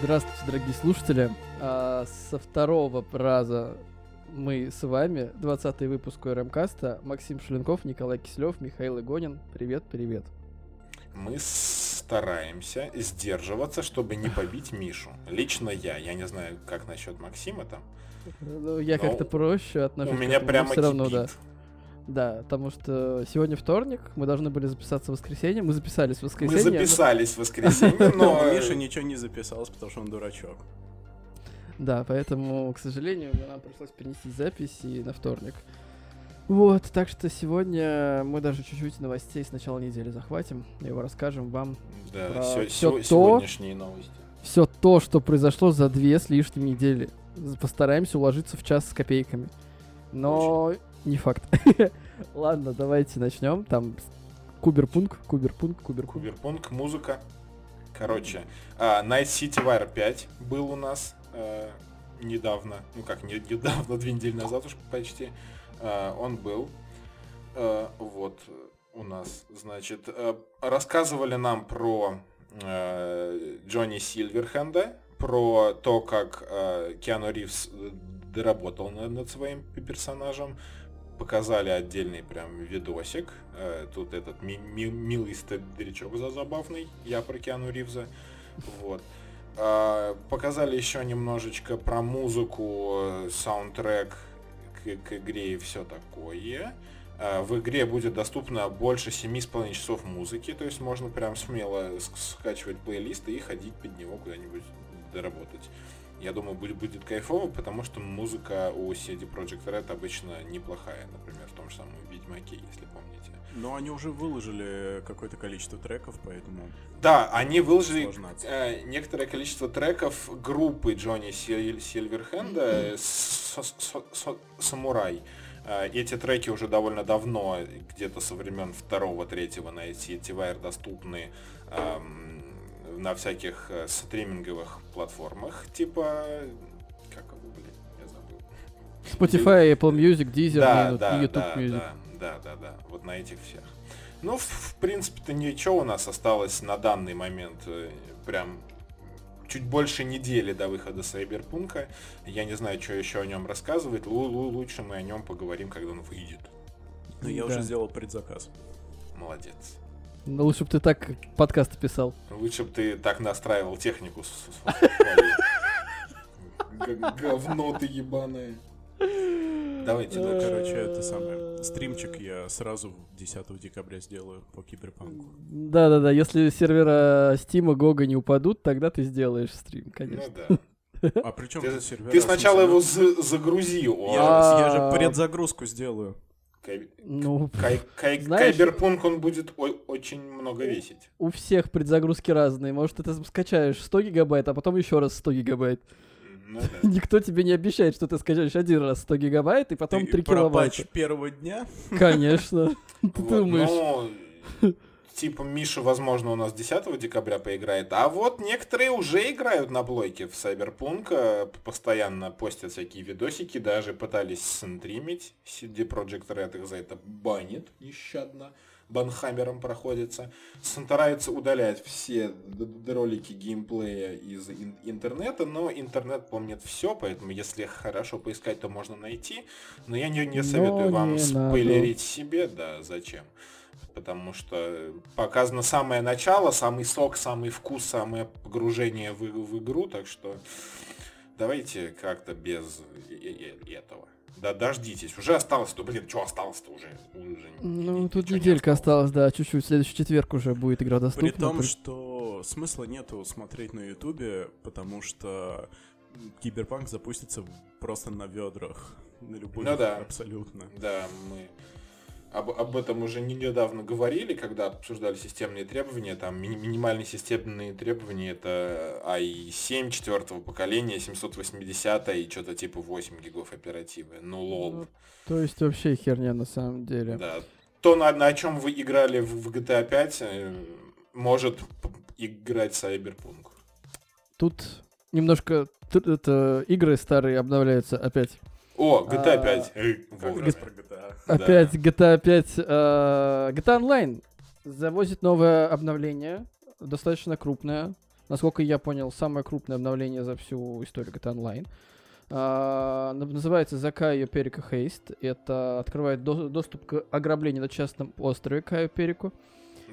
Здравствуйте, дорогие слушатели. А, со второго раза мы с вами. 20 выпуск РМКаста. Максим Шеленков, Николай Киселев, Михаил Игонин. Привет, привет. Мы стараемся сдерживаться, чтобы не побить Мишу. Лично я. Я не знаю, как насчет Максима там. Ну, я как-то проще отношусь. У меня к этому, прямо равно, кипит. да. Да, потому что сегодня вторник, мы должны были записаться в воскресенье, мы записались в Мы воскресенье. но- записались в воскресенье, но... Миша ничего не записался, потому что он дурачок. Да, поэтому, к сожалению, нам пришлось перенести запись и на вторник. Вот, так что сегодня мы даже чуть-чуть новостей с начала недели захватим и расскажем вам Да, про всё сё- то- сегодняшние новости. все то, что произошло за две с лишним недели. Постараемся уложиться в час с копейками. Но не факт. Ладно, давайте начнем. Там Куберпунк, Куберпунк, Куберпунк. Куберпунк, музыка. Короче, а, Night City Wire 5 был у нас э, недавно. Ну как, не недавно, две недели назад уж почти. А, Он был. Э, Вот у нас, значит, э, рассказывали нам про э, Джонни Сильверхенда, про то, как э, Киану Ривз э, доработал на- над своим персонажем, показали отдельный прям видосик. Э, Тут этот ми- ми- милый старичок за забавный, я про Киану Ривза. Вот. Показали еще немножечко про музыку, э, саундтрек к, к игре и все такое. А, В игре будет доступно больше 7,5 часов музыки, то есть можно прям смело ск- скачивать плейлисты и ходить под него куда-нибудь доработать. Я думаю, будет, будет кайфово, потому что музыка у CD Projekt Red обычно неплохая, например, в том же самом Ведьмаке, если помните. Но они уже выложили какое-то количество треков, поэтому... Да, они выложили э, некоторое количество треков группы Джонни Сил- Сильверхенда э, Самурай. Э, Эти треки уже довольно давно, где-то со времен второго-третьего на Wire доступны эм, на всяких э, стриминговых платформах, типа... Как его, блин, я забыл. Spotify, Apple Music, Deezer, Да, Minute да, и YouTube да, Music. да, да, да, да, вот на этих всех. Ну, в, в принципе-то ничего у нас осталось на данный момент, э, прям чуть больше недели до выхода Сайберпунка. Я не знаю, что еще о нем рассказывать. Лу- лу- лучше мы о нем поговорим, когда он выйдет. Но я Да. уже сделал предзаказ. Молодец. Ну, лучше бы ты так подкасты писал. Лучше бы ты так настраивал технику. Говно ты ебаное. Давайте Ну, дальше. короче, это самое. Стримчик я сразу 10 декабря сделаю по киберпанку. Да-да-да, если сервера Стима, Гога не упадут, тогда ты сделаешь стрим, конечно. Ну да. А при чем Ты, сервера? ты сначала его ну, за- загрузи. о, Я, я же предзагрузку сделаю. Кай- Ну, Кай- кай- Знаешь- Кайберпунк, он будет о- очень много весить. у всех предзагрузки разные. Может, ты скачаешь 100 гигабайт, а потом еще раз 100 гигабайт. Ну да. Никто тебе не обещает, что ты скачаешь один раз 100 гигабайт, и потом Ты 3 про килобайта. первого дня? Конечно. Ты думаешь. ну, типа Миша, возможно, у нас 10 декабря поиграет, а вот некоторые уже играют на блоке в Cyberpunk, э, постоянно постят всякие видосики, даже пытались стримить. CD Projekt Red их за это банит нещадно. Банхаммером проходится. Стараются удалять все ролики геймплея из ин- интернета, но интернет помнит все, поэтому если хорошо поискать, то можно найти. Но я не, не Но советую вам не надо. спойлерить себе, да, зачем. Потому что показано самое начало, самый сок, самый вкус, самое погружение в, в игру, так что давайте как-то без э- э- этого. Да дождитесь. Уже осталось-то, блин, что осталось-то уже? уже Ну, тут неделька осталась, да, чуть-чуть. В следующий четверг уже будет игра доступна. При том, При- что смысла нету смотреть на ютубе, потому что Киберпанк запустится просто на ведрах. На любых Ну да. абсолютно. Да, мы об, об этом уже не- недавно говорили, когда обсуждали системные требования. Там ми- минимальные системные требования это i7 четвертого поколения, 780 и что-то типа 8 гигов оперативы. Ну лол. Ну, То есть вообще херня на самом деле. Да. То, на, на чем вы играли в, в GTA 5, э, может играть Cyberpunk. Тут немножко это игры старые обновляются опять. О, GTA А, 5. Э, Как вовремя. раз про GTA. Да. Опять GTA 5. э, GTA Online завозит новое обновление, достаточно крупное. Насколько я понял, самое крупное обновление за всю историю GTA Online. А, нав- называется за Кайо Перика Хейст. Это открывает до- доступ к ограблению на частном острове Кайо Перику.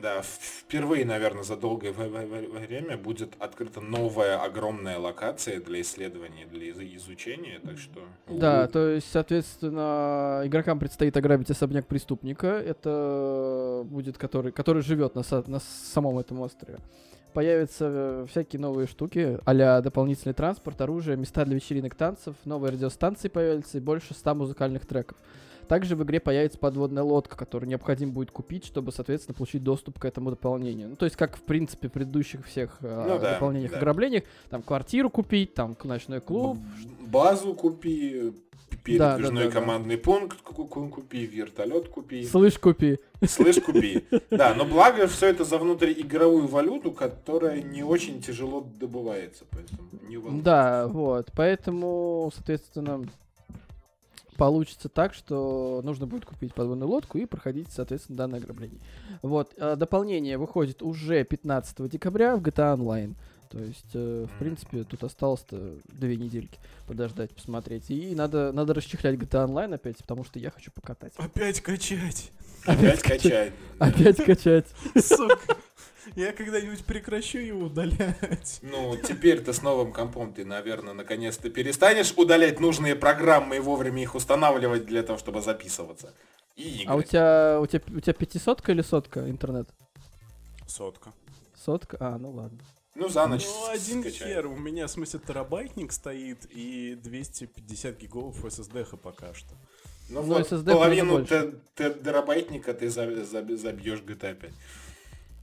Да, впервые, наверное, за долгое время будет открыта новая огромная локация для исследования, для из- изучения, так что... Да, то есть, соответственно, игрокам предстоит ограбить особняк преступника. Это будет который, который живет на, на самом этом острове. Появятся э, всякие новые штуки, а дополнительный транспорт, оружие, места для вечеринок, танцев, новые радиостанции появятся и больше 100 музыкальных треков. Также в игре появится подводная лодка, которую необходимо будет купить, чтобы, соответственно, получить доступ к этому дополнению. Ну, то есть, как, в принципе, в предыдущих всех э, Ну да, дополнениях да. ограблениях, там, квартиру купить, там, ночной клуб, Базу купи, Да, да, передвижной да, да. командный пункт ку- ку- купи, вертолет купи, слышь, купи. слышь, купи. Да, но благо все это за внутриигровую валюту, которая не очень тяжело добывается, поэтому не волнуйтесь. Да, вот. Поэтому, соответственно, получится так, что нужно будет купить подводную лодку и проходить, соответственно, данное ограбление. Вот. а Дополнение выходит уже 15 декабря в GTA Online. То есть, э, в принципе, тут осталось-то две недельки подождать, посмотреть. И надо, надо расчехлять GTA Online опять, потому что я хочу покатать. Опять качать. Опять качает. Опять качать. Сука. Я когда-нибудь прекращу его удалять. Ну, теперь-то с новым компом ты, наверное, наконец-то перестанешь удалять нужные программы и вовремя их устанавливать для того, чтобы записываться. И А у играть. тебя, у тебя, у тебя пятисотка или сотка интернет? Сотка. Сотка? А, ну ладно. Ну, за ночь Ну, один скачай. хер. У меня, в смысле, терабайтник стоит и 250 гигов SSD пока что. Ну, Ну, вот SSD половину терабайтника ты за- за- забьешь GTA 5.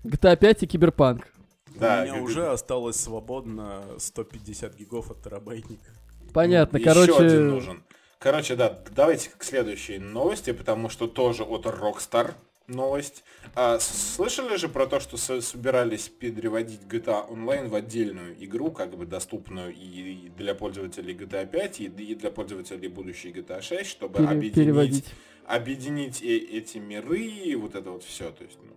GTA 5 и Киберпанк. Да, У меня г- уже осталось свободно 150 гигов от терабайтника. Понятно, Еще короче... один нужен. Короче, да, давайте к следующей новости, потому что тоже от Rockstar новость. А, слышали же про то, что со- собирались переводить GTA Online в отдельную игру, как бы доступную и для пользователей GTA 5, и для пользователей будущей GTA 6, чтобы пере- объединить, переводить. объединить э- эти миры и вот это вот все. То есть, ну,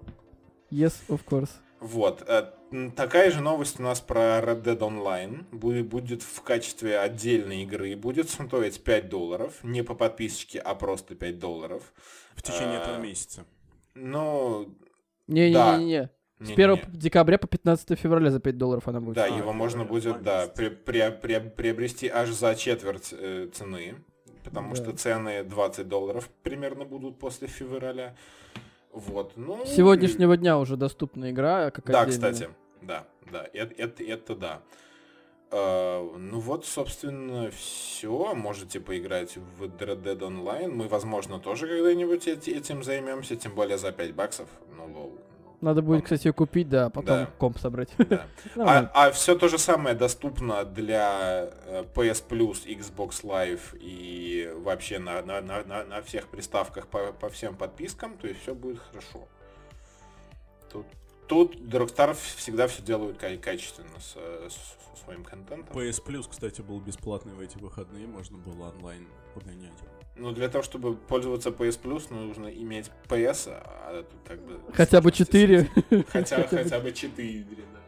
Yes, of course. Вот. э, Такая же новость у нас про Red Dead Online. Бу- Будет в качестве отдельной игры. Будет стоить 5 долларов. Не по подписочке, а просто 5 долларов. В течение А, этого месяца. Ну... Не-не-не-не. С не- 1 не. декабря по 15 февраля за 5 долларов она будет. Да, А, его можно будет, да, при- при- при- приобрести аж за четверть э, цены. Потому Да. что цены 20 долларов примерно будут после февраля. Вот. Ну, С сегодняшнего дня уже доступна игра, как Да, отдельная. кстати, да, да, это, это, это да. Э, ну вот, собственно, все. Можете поиграть в Red Dead Online. Мы, возможно, тоже когда-нибудь эти- этим займемся, тем более за 5 баксов. Ну, лол. Надо будет, кстати, ее купить, да, а потом Да. комп собрать. Да. Нормально. А, все то же самое доступно для э, PS Plus, Xbox Live и вообще на, на, на, на- на всех приставках по, по всем подпискам, то есть все будет хорошо. Тут, тут Rockstar всегда все делают ка- качественно с, с- со своим контентом. PS Plus, кстати, был бесплатный в эти выходные, можно было онлайн погонять. Ну, для того, чтобы пользоваться PS Plus, нужно иметь PS, а тут как бы... Хотя бы сложности с 4. этим. Хотя, Хотя бы хотя бы 4, да.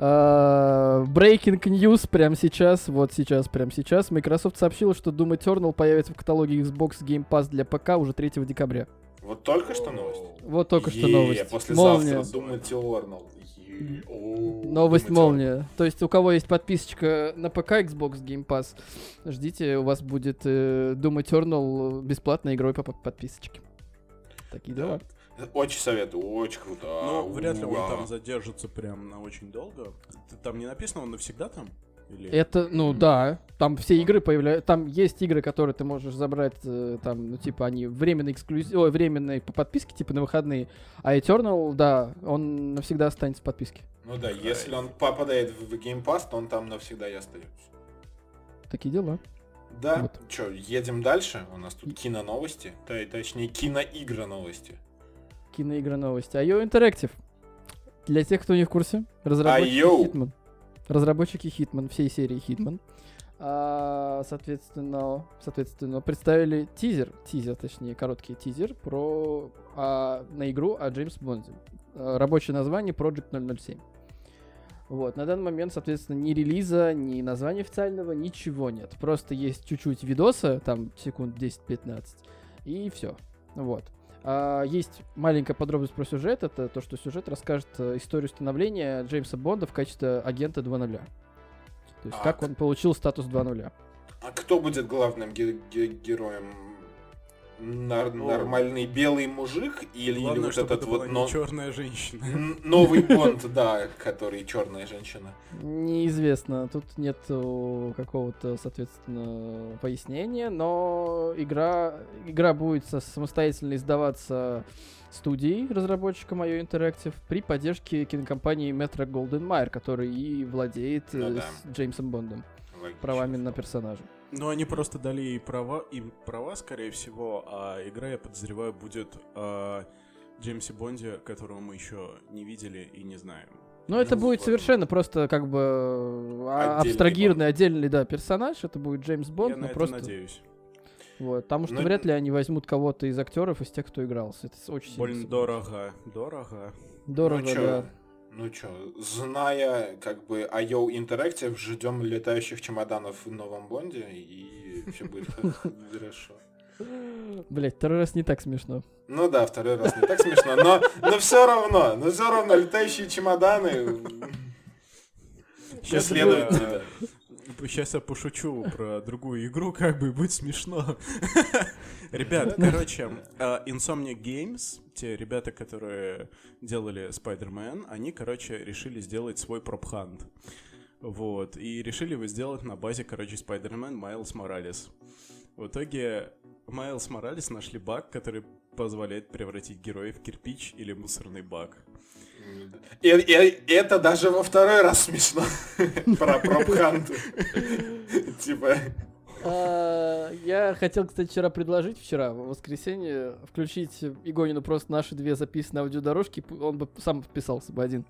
А, Breaking news прямо сейчас, вот сейчас, прямо сейчас. Microsoft сообщила, что Doom Eternal появится в каталоге Xbox Game Pass для ПК уже 3 декабря. Вот только что новость. Вот только что новость. Послезавтра Eternal. Е, о, Новость молния. То есть у кого есть подписочка на ПК Xbox Game Pass, ждите, у вас будет э, Doom Eternal бесплатной игрой по под- подписочке. Такие дела. Очень советую, очень круто. Но А, вряд ли он там задержится прям на очень долго. Там не написано, он навсегда там? Или... Это, ну да, там все игры появляются, там есть игры, которые ты можешь забрать, э, там, ну типа они временные эксклюзив, ой, временные по подписке, типа на выходные, а Eternal, да, он навсегда останется в подписке. Ну да, если он попадает в Game Pass, то он там навсегда и остается. Такие дела. Да, Вот. что, едем дальше? У нас тут кино-новости, да, и точнее киноигра новости. Киноигра новости. IO Interactive. Для тех, кто не в курсе, разработчики IO. Hitman. Разработчики Hitman, всей серии Hitman. А, соответственно, соответственно, представили тизер, тизер, точнее, короткий тизер про а, на игру о Джеймс Бонде. А, рабочее название Project 007. Вот, на данный момент, соответственно, ни релиза, ни названия официального, ничего нет. Просто есть чуть-чуть видоса, там секунд 10-15, и все. Вот. А, есть маленькая подробность про сюжет. Это то, что сюжет расскажет э, историю становления Джеймса Бонда в качестве агента 2.0. То есть, А, как он получил статус 2.0. А кто будет главным ге- ге- героем? Нар- нормальный белый мужик или, или Главное, вот чтобы этот это вот но- черная женщина. новый Бонд, да, который черная женщина. Неизвестно. Тут нет э, какого-то, соответственно, пояснения, но игра, игра будет самостоятельно издаваться студией, разработчиком IO Interactive, при поддержке кинокомпании Metro Golden Mayer, который и владеет э, Ну да. с Джеймсом Бондом, Логично. правами на персонажа. Ну, они просто дали ей права, им права, скорее всего, а игра, я подозреваю, будет о Джеймсе Бонде, которого мы еще не видели и не знаем. Ну, это Ну, будет совершенно просто как бы а- Отдельный абстрагированный отдельный, да, персонаж. Это будет Джеймс Бонд, я на но это просто надеюсь. вот, потому что Ну, вряд ли они возьмут кого-то из актеров из тех, кто игрался. Это очень сильно Больно дорого. Дорого. Дорого, ну, чё, да. Ну чё, зная как бы IO Interactive, ждем летающих чемоданов в новом Бонде, и все будет хорошо. Блять, второй раз не так смешно. Ну да, второй раз не так смешно, но, но все равно, но все равно летающие чемоданы Сейчас тебя. Сейчас я пошучу про другую игру, как бы будет смешно. Ребят, короче, а, Insomniac Games, те ребята, которые делали Spider-Man, они, короче, решили сделать свой проп-хант. Вот, и решили его сделать на базе, короче, Spider-Man Майлз Моралес. В итоге Майлз Моралес нашли баг, который позволяет превратить героя в кирпич или мусорный бак. И, и это даже во второй раз смешно. Про пропханту. Типа, А, Я хотел, кстати, вчера предложить, вчера, в воскресенье, включить Игонину просто наши две записанные аудиодорожки, он бы сам вписался бы один.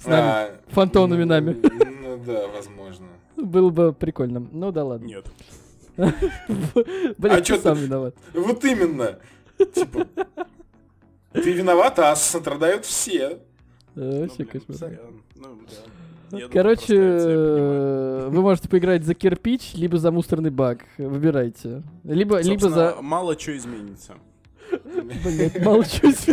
С нами, а, фантомными ну, нами. Ну да, возможно. Было бы прикольно. Ну да ладно. Нет. Блин, А ты- сам виноват. Вот именно. Типа, ты виноват, а страдают все. Э, Вообще Ну, блин, кошмар. Ну, думал, Короче, э, вы можете поиграть за кирпич, либо за мусорный бак. Выбирайте. Либо, либо за... мало что изменится. Блять, молчусь.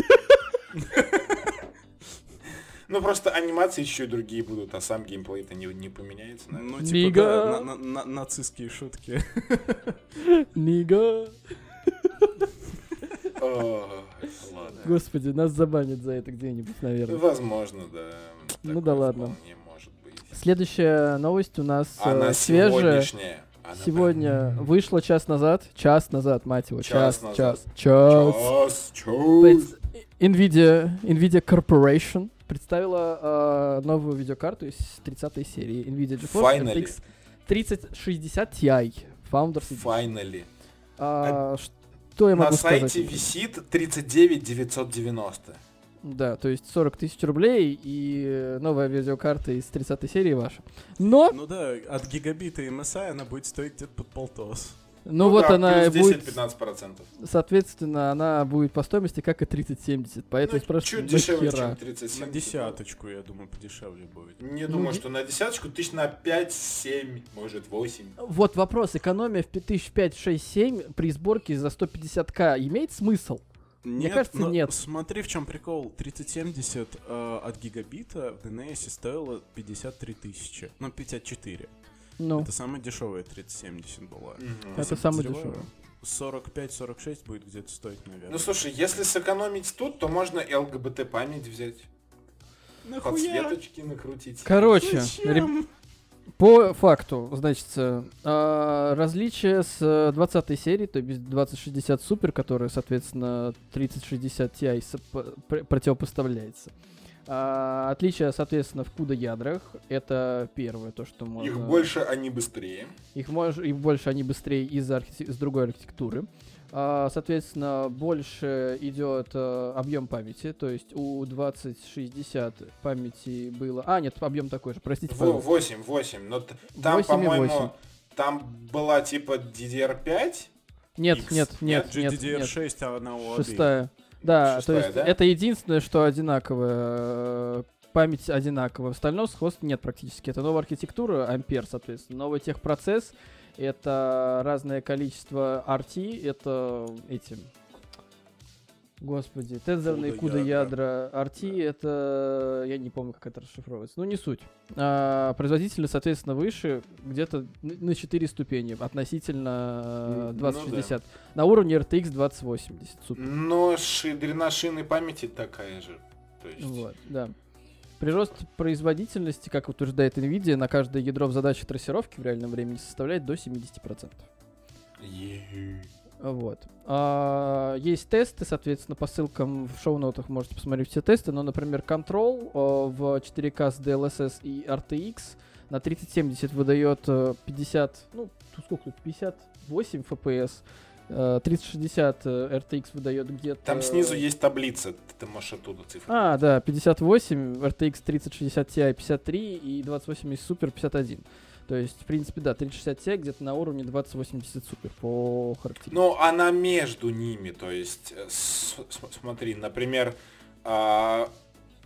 Ну просто анимации еще и другие будут, а сам геймплей-то не, не поменяется, наверное. Ну, типа, Мига. да, на- на- на- нацистские шутки. Нига. Ладно. Господи, нас забанят за это где-нибудь, наверное. Возможно, да. Ну да ладно. Следующая новость у нас э, Она свежая. сегодняшняя. Она Сегодня вышла час назад. Час назад, мать его. Час Час, час, прям- час. Час, час. Nvidia, Nvidia Corporation представила э, новую видеокарту из 30 серии Nvidia GeForce Finally. RTX 3060 Ti. Founders Edition. Finally. А, что я На могу сайте сказать? висит 39 990. Да, то есть 40 тысяч рублей и новая видеокарта из 30 серии ваша. Но, Ну да, от гигабита и MSI она будет стоить где-то под полтос. Ну, вот да, она плюс будет, 10-15%. соответственно, она будет по стоимости как и 3070, поэтому Ну, спрашиваю, чуть дешевле, нахера? чем 37. На десяточку, я думаю, подешевле будет. Не Ну, думаю, де- что на десяточку, тысяч на 5-7, может 8. Вот вопрос, экономия в 5005, 6, 7 при сборке за 150к имеет смысл? Нет, кажется, но нет. Смотри, в чем прикол. 3070 э, от гигабита в DNS стоила 53 тысячи. Ну, 54. Ну, Это самая дешевая 3070 была. Это Если самое дешевое. 45-46 будет где-то стоить, наверное. Ну слушай, если сэкономить тут, то можно ЛГБТ память взять. Нахуя? Подсветочки накрутить. короче, Зачем? реб- По факту, значит, э, а, различие с 20 серии, то есть 2060 Super, которая, соответственно, 3060 Ti противопоставляется. А, отличие, соответственно, в CUDA ядрах. Это первое, то, что можно... Их больше, они быстрее. Их, мож... их больше, они быстрее из, архи- из другой архитектуры. А, соответственно, больше идет э, объем памяти, то есть у 2060 памяти было... А, нет, объем такой же, простите, Во- пожалуйста. 8, 8. Но т- там, 8 и по-моему, 8. там была типа DDR5. Нет, X. нет, нет, нет, нет. GDDR6, а она у обеих. Да, Шестая, то есть да? это единственное, что одинаковое. э, Память одинаковая. В остальном сходства нет практически. Это новая архитектура, ампер, соответственно. Новый техпроцесс. Это разное количество RT. Это эти... Господи, тензорные куда ядра RT, это... Я не помню, как это расшифровывается. Ну, не суть. А, производительность, соответственно, выше, где-то на 4 ступени относительно э, М, ну 2060. На уровне RTX 2080. Супер. Но ширина шины памяти такая же. То есть... Вот, да. Прирост производительности, как утверждает NVIDIA, на каждое ядро в задаче трассировки в реальном времени составляет до 70%. Е- Вот. А, есть тесты, соответственно, по ссылкам в шоу-нотах можете посмотреть все тесты. Но, например, Control э, в 4К с DLSS и RTX на 3070 выдает э, 50, ну, тут сколько тут, 58 FPS. э, 3060 э, RTX выдает где-то... Там снизу есть таблица, ты- можешь оттуда цифры. А, да, 58, RTX 3060 Ti 53 и 2080 Super 51. То есть, в принципе, да, 3060 Ti где-то на уровне 2080 Super по характеристикам. Ну, она между ними, то есть, э, смотри, например, а,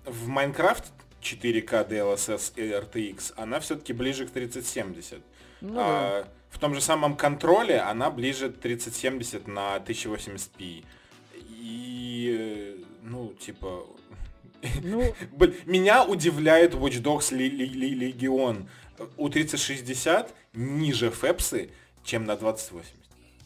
в Minecraft 4К DLSS и RTX, она все-таки ближе к 3070. Ну, да. А, в том же самом контроле она ближе 3070 на 1080p. И, э, ну, типа... Ну, меня удивляет Watch Dogs Legion. У 3060 ниже фэпсы, чем на 2080.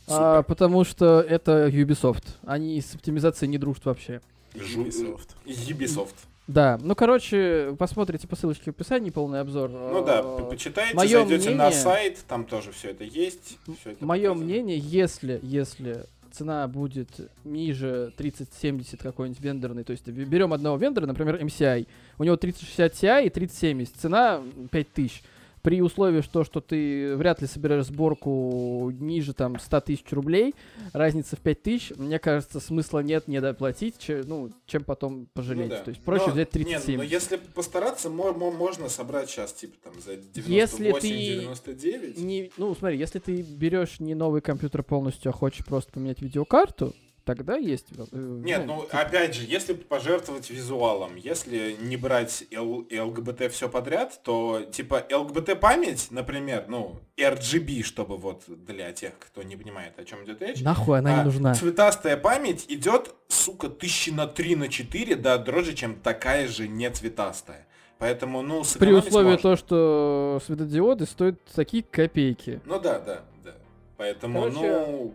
а, потому что это Ubisoft. Они с оптимизацией не дружат вообще. Ubisoft. Ubisoft. Да, ну, короче, посмотрите по ссылочке в описании полный обзор. Ну да, п- почитайте, моё зайдете на мнение- сайт, там тоже все это есть. это Мое показано. мнение, если, если цена будет ниже 3070 какой-нибудь вендорный, то есть берем одного вендора, например, MCI, у него 3060 Ti и 3070, цена 5000. При условии, что, что ты вряд ли собираешь сборку ниже там 100 тысяч рублей, разница в 5 тысяч, мне кажется, смысла нет не доплатить, че- ну, чем потом пожалеть. Ну да. То есть проще Но- взять Не, 37. но если постараться, мо- мо- можно собрать сейчас, типа, там, за Если ты 98-99. не, ну, смотри, если ты берешь не новый компьютер полностью, а хочешь просто поменять видеокарту, тогда есть. э, Нет, ну, типа, опять же, если пожертвовать визуалом, если не брать Л- ЛГБТ все подряд, то, типа, ЛГБТ память, например, ну, RGB, чтобы вот для тех, кто не понимает, о чем идет речь, Нахуй она а, не нужна. Цветастая память идет, сука, тысячи на 3 на 4, да, дороже, чем такая же не цветастая. Поэтому, ну, При условии можно. то, что светодиоды стоят такие копейки. Ну да, да, да. Поэтому, Короче- ну,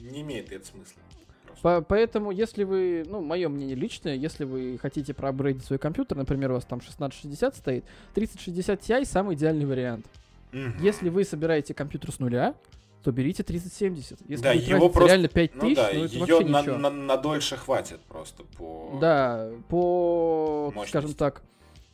не имеет это смысла. По- поэтому, если вы, ну, мое мнение личное, если вы хотите проапгрейдить свой компьютер, например, у вас там 1660 стоит, 3060 Ti самый идеальный вариант. Мгм. Если вы собираете компьютер с нуля, то берите 3070. Если Да, вы его просто- реально Ну 5000, да, ну, это ее вообще на, ничего. на, на дольше хватит просто по... Да, по, Мощности. скажем так,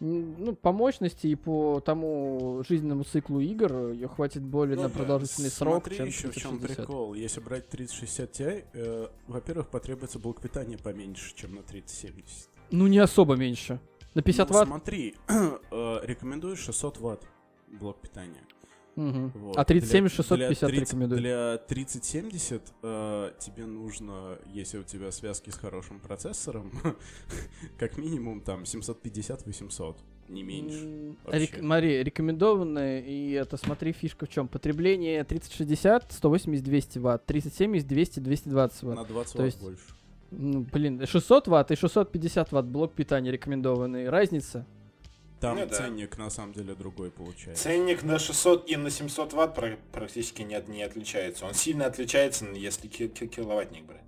ну, по мощности и по тому жизненному циклу игр ее хватит более Ну на да. продолжительный срок, Смотри чем еще в чем 3060. прикол. Если брать 3060 Ti, э, во-первых, потребуется блок питания поменьше, чем на 3070. Ну, не особо меньше. На 50 Ну, ватт? Смотри, э, рекомендую 600 ватт блок питания. Мгм. Вот. А 3070 Для- 650 для 30 рекомендую. Для 3070 э, тебе нужно, если у тебя связки с хорошим процессором, как минимум там 750-800, не меньше. Рек- Смотри, рекомендованные, и это смотри, фишка в чем. Потребление 3060, 180-200 ватт, 3070, 200-220 ватт. На 20 то ватт есть- больше. Ну, блин, 600 ватт и 650 ватт блок питания рекомендованные. Разница? Там Ну да. ценник на самом деле другой получается. Ценник на 600 и на 700 ватт пра- практически не, от- не отличается. Он сильно отличается, если ки- ки- киловаттник брать.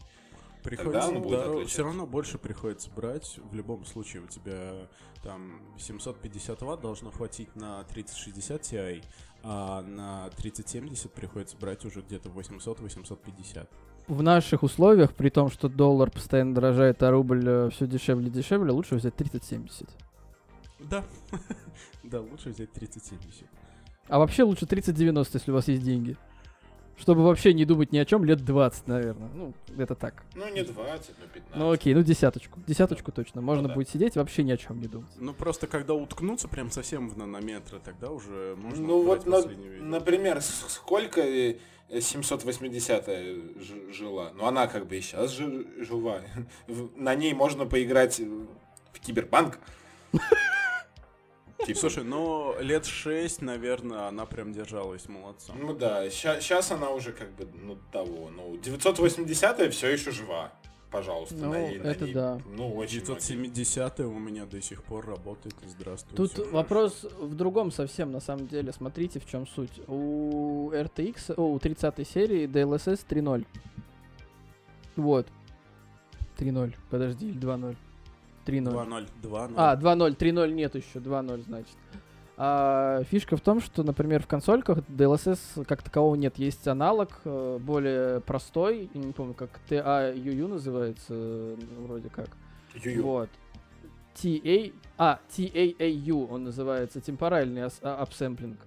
Приходится, оно будет да, отличаться. все равно больше приходится брать. В любом случае у тебя там 750 ватт должно хватить на 3060 Ti, а на 3070 приходится брать уже где-то 800-850. В наших условиях, при том, что доллар постоянно дорожает, а рубль все дешевле и дешевле, лучше взять 3070. Да, да, лучше взять 3070. А вообще лучше 3090, если у вас есть деньги. Чтобы вообще не думать ни о чем лет 20, наверное. Ну, это так. Ну, не 20, но 15. Ну окей, ну десяточку. Десяточку точно. Можно да. будет сидеть и вообще ни о чем не думать. Ну просто когда уткнуться прям совсем в нанометры, тогда уже можно Ну вот, на- последнюю видео. например, сколько э, 780 ж- жила? Ну, она как бы и сейчас жи- жива. На ней можно поиграть в киберпанк. Типа, Слушай, ну лет 6, наверное, она прям держалась молодцом. Ну да, сейчас она уже как бы, ну, того, ну, 980 все еще жива. Пожалуйста, Ну, на ней- на это ней, да. Ну, очень многие. 970 у меня до сих пор работает. Здравствуйте. Тут вопрос в другом совсем, на самом деле. Смотрите, в чем суть. У RTX, о, у 30 серии DLSS 3.0. Вот. 3.0. Подожди, или 2.0? 3.0. 2.0, 2.0. А, 2.0, 3.0 нет еще, 2.0, значит. А, фишка в том, что, например, в консольках DLSS как такового нет. Есть аналог, э, более простой, не помню, как TAUU называется, э, вроде как. Ю-ю. Вот. TA, а, TAAU он называется, темпоральный а- апсэмплинг.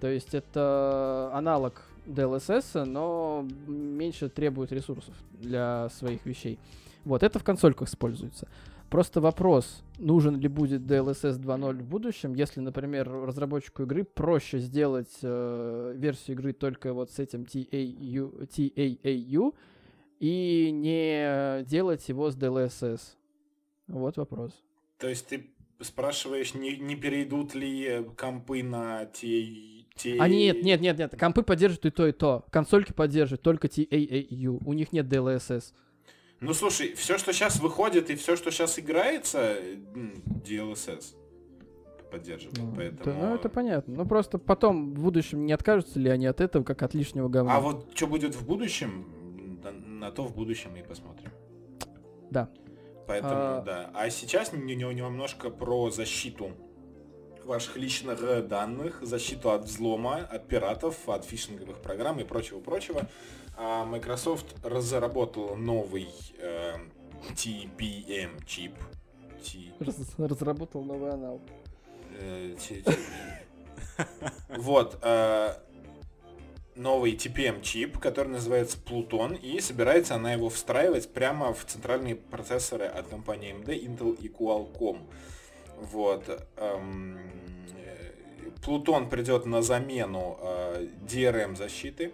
То есть это аналог DLSS, но меньше требует ресурсов для своих вещей. Вот, это в консольках используется. Просто вопрос, нужен ли будет DLSS 2.0 в будущем, если, например, разработчику игры проще сделать э, версию игры только вот с этим TAU, TAAU и не делать его с DLSS. Вот вопрос. То есть ты спрашиваешь, не, не перейдут ли компы на те... те... А нет, нет, нет, нет, компы поддерживают и то, и то. Консольки поддерживают только TAAU, у них нет DLSS. Ну слушай, все, что сейчас выходит и все, что сейчас играется, DLSS поддерживает. Ну, поэтому... это, ну, это понятно. Ну, просто потом в будущем не откажутся ли они от этого, как от лишнего говна. А вот что будет в будущем, на, то в будущем и посмотрим. Да. Поэтому, А- да. А сейчас не- не- немножко про защиту ваших личных э, данных, защиту от взлома, от пиратов, от фишинговых программ и прочего-прочего. А Microsoft разработал новый э, TPM чип. T- Раз- разработал новый аналог. э, Вот. э, Новый TPM чип, который называется Pluton, и собирается она его встраивать прямо в центральные процессоры от компании AMD, Intel и Qualcomm. Вот. эм, э, придет на замену DRM защиты.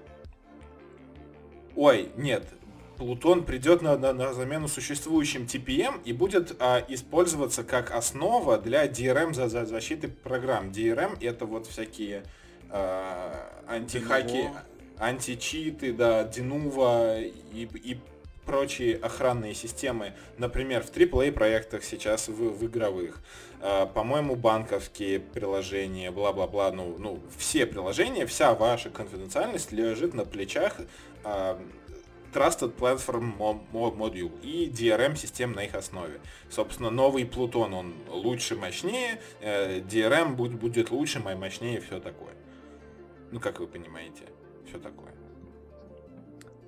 Ой, нет. Плутон придет на, на- на замену существующим TPM и будет а, использоваться как основа для DRM за, за защиты программ. DRM это вот всякие а, антихаки, античиты, да, Denuvo и, и прочие охранные системы, например, в AAA проектах сейчас в, в игровых. А, по-моему, банковские приложения, бла-бла-бла, ну, ну, все приложения, вся ваша конфиденциальность лежит на плечах а, Trusted Platform Mo- Mo- Module и DRM-систем на их основе. Собственно, новый Плутон, он лучше, мощнее, э, DRM будет, будет лучше, мо- мощнее, все такое. Ну, как вы понимаете, все такое.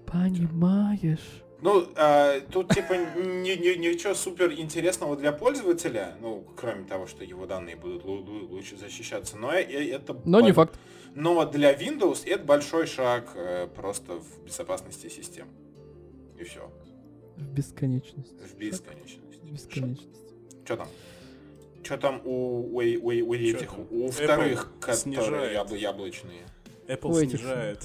Понимаешь? Ну, а, тут типа ни- ни- ничего супер интересного для пользователя, ну, кроме того, что его данные будут лу- лу- лучше защищаться, но это... Но не факт. Но для Windows это большой шаг э, просто в безопасности систем. И все. В бесконечность. В бесконечность. В бесконечность. Что там? Что там у, у, у- у этих, у вторых, которые снижает. ябл- яблочные? Apple У этих снижает.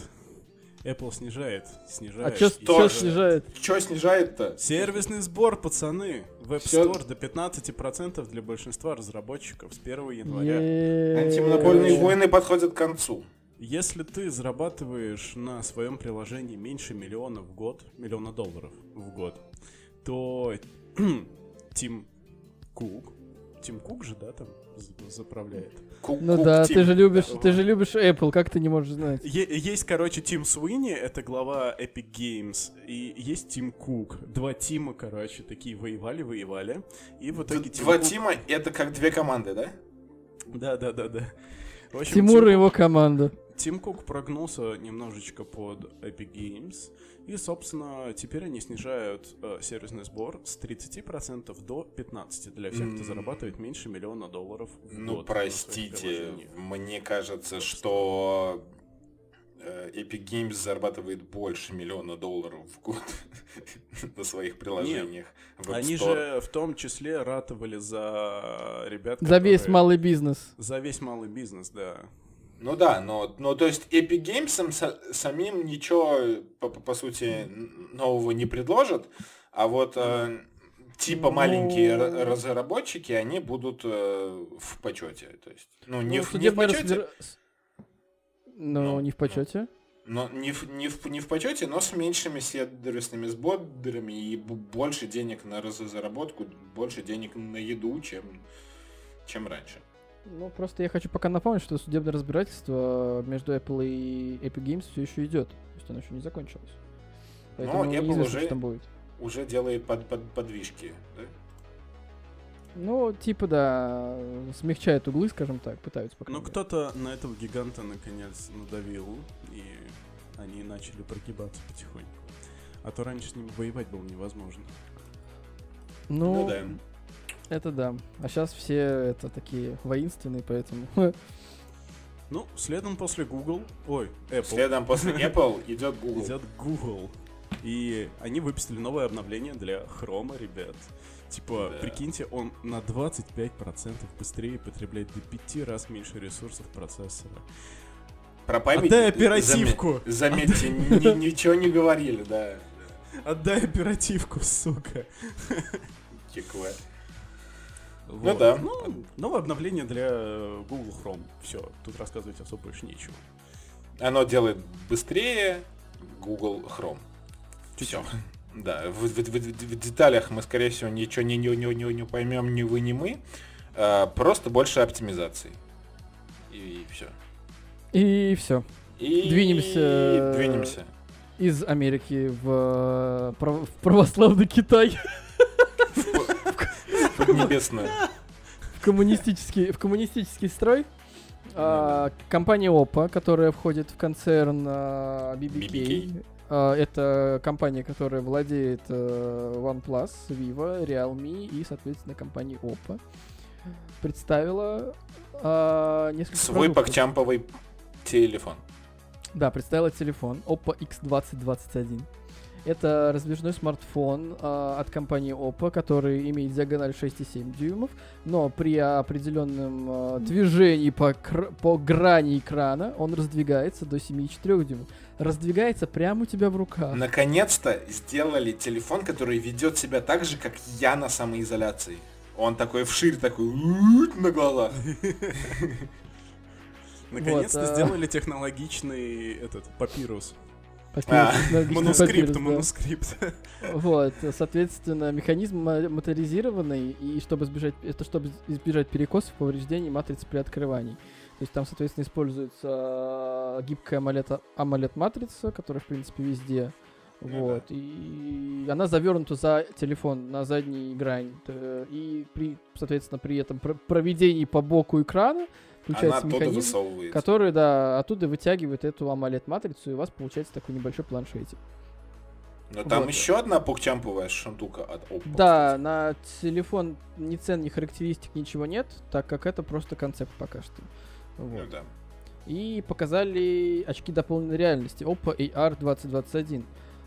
Apple снижает, А снижает. и чё снижает. Что снижает-то? Сервисный сбор, пацаны. В App Всё. Store до 15% для большинства разработчиков с 1 января. Е-е-е. Антимонопольные Короче. войны подходят к концу. Если ты зарабатываешь на своем приложении меньше миллиона в год, миллиона долларов в год, то Тим Кук, Тим Кук же, да, там за- заправляет. Ку- Ну да, Тим. ты же любишь, да. ты же любишь Apple, как ты не можешь знать? Е- есть, короче, Тим Суини, это глава Epic Games, и есть Тим Кук. Два Тима, короче, такие воевали-воевали, и в итоге Тим Два Кук- Тима это как две команды, да? Да-да-да-да. В общем, Тимур Тим и его команда. Тим Кук прогнулся немножечко под Epic Games, и, собственно, теперь они снижают э, сервисный сбор с 30% до 15% для всех, кто М. зарабатывает меньше миллиона долларов в Ну, год своих простите, мне кажется, что э, Epic Games зарабатывает больше миллиона долларов в год на своих приложениях. App Они Store. же в том числе ратовали за ребят, За весь которые- малый бизнес. За весь малый бизнес, да. Ну да, но, но то есть Epic Games са- самим ничего, по, по- сути, нового не предложат, а вот э, типа Ну- маленькие ра- разработчики, они будут э, в почете. То есть, ну, не, Ну, в, не в почете, разбира- с- Ну, Ну, не в почете. но не в, не, в, не в почете, но с меньшими сервисными сборами и больше денег на разработку, больше денег на еду, чем, чем раньше. Ну, просто я хочу пока напомнить, что судебное разбирательство между Apple и Epic Games все еще идет. То есть оно еще не закончилось. Поэтому Apple неизвестно, уже- что там будет. Уже делает под, под, подвижки. да? Ну, типа, да, смягчают углы, скажем так, пытаются пока. Ну, кто-то на этого гиганта наконец надавил, и они начали прогибаться потихоньку. А то раньше с ним воевать было невозможно. Ну, Ну да. Это да. А сейчас все это такие воинственные, поэтому... Ну, следом после Google, ой, Apple, Следом после Apple идет Google. идет Google. И они выпустили новое обновление для Chrome, ребят. Типа, Да. прикиньте, он на 25% быстрее потребляет до 5 раз меньше ресурсов процессора. Про память... Отдай оперативку! заме- Заметьте, ни- ничего не говорили, да. Отдай оперативку, сука. Кикве. Вот. да. Ну, новое обновление для э, Google Chrome. Все, тут рассказывать особо больше нечего. Оно делает быстрее Google Chrome. Все. Да, в, в- в- в- деталях мы, скорее всего, ничего не, не, не, не, не поймем ни вы, ни мы. А, просто больше оптимизации. И все. И все. И Двинемся. Двинемся. Из Америки в, э, в православный Китай. В Поднебесную. в коммунистический, в коммунистический строй. А, компания Oppo, которая входит в концерн а, BBK. BBK. А, это компания, которая владеет э, OnePlus, Vivo, Realme и, соответственно, компания Oppo. Представила а, несколько Свой продуктов. покчамповый телефон. Да, представила телефон Oppo X2021. Это раздвижной смартфон а, от компании Oppo, который имеет диагональ 6,7 дюймов, но при определенном а, движении по, кр- по грани экрана он раздвигается до 7,4 дюймов. Раздвигается прямо у тебя в руках. Наконец-то сделали телефон, который ведет себя так же, как я на самоизоляции. Он такой вширь, такой на глазах. Наконец-то а- сделали технологичный этот папирус. А, Манускрипт, папирус, да. манускрипт. Вот, соответственно, механизм мо- моторизированный, и чтобы избежать, это чтобы избежать перекосов, повреждений матрицы при открывании. То есть там, соответственно, используется а, гибкая AMOLED, AMOLED матрица, которая, в принципе, везде. Ну Вот, и она завернута за телефон на задней грань. Т- И при, соответственно, при этом пр- проведении по боку экрана Она включается оттуда механизм, который, да, оттуда вытягивает эту AMOLED-матрицу, и у вас получается такой небольшой планшетик. Но там Вот. еще одна покчамповая штука от Oppo. Да, кстати. на телефон ни цен, ни характеристик, ничего нет, так как это просто концепт пока что. Ну Вот. да. И показали очки дополненной реальности Oppo AR 2021.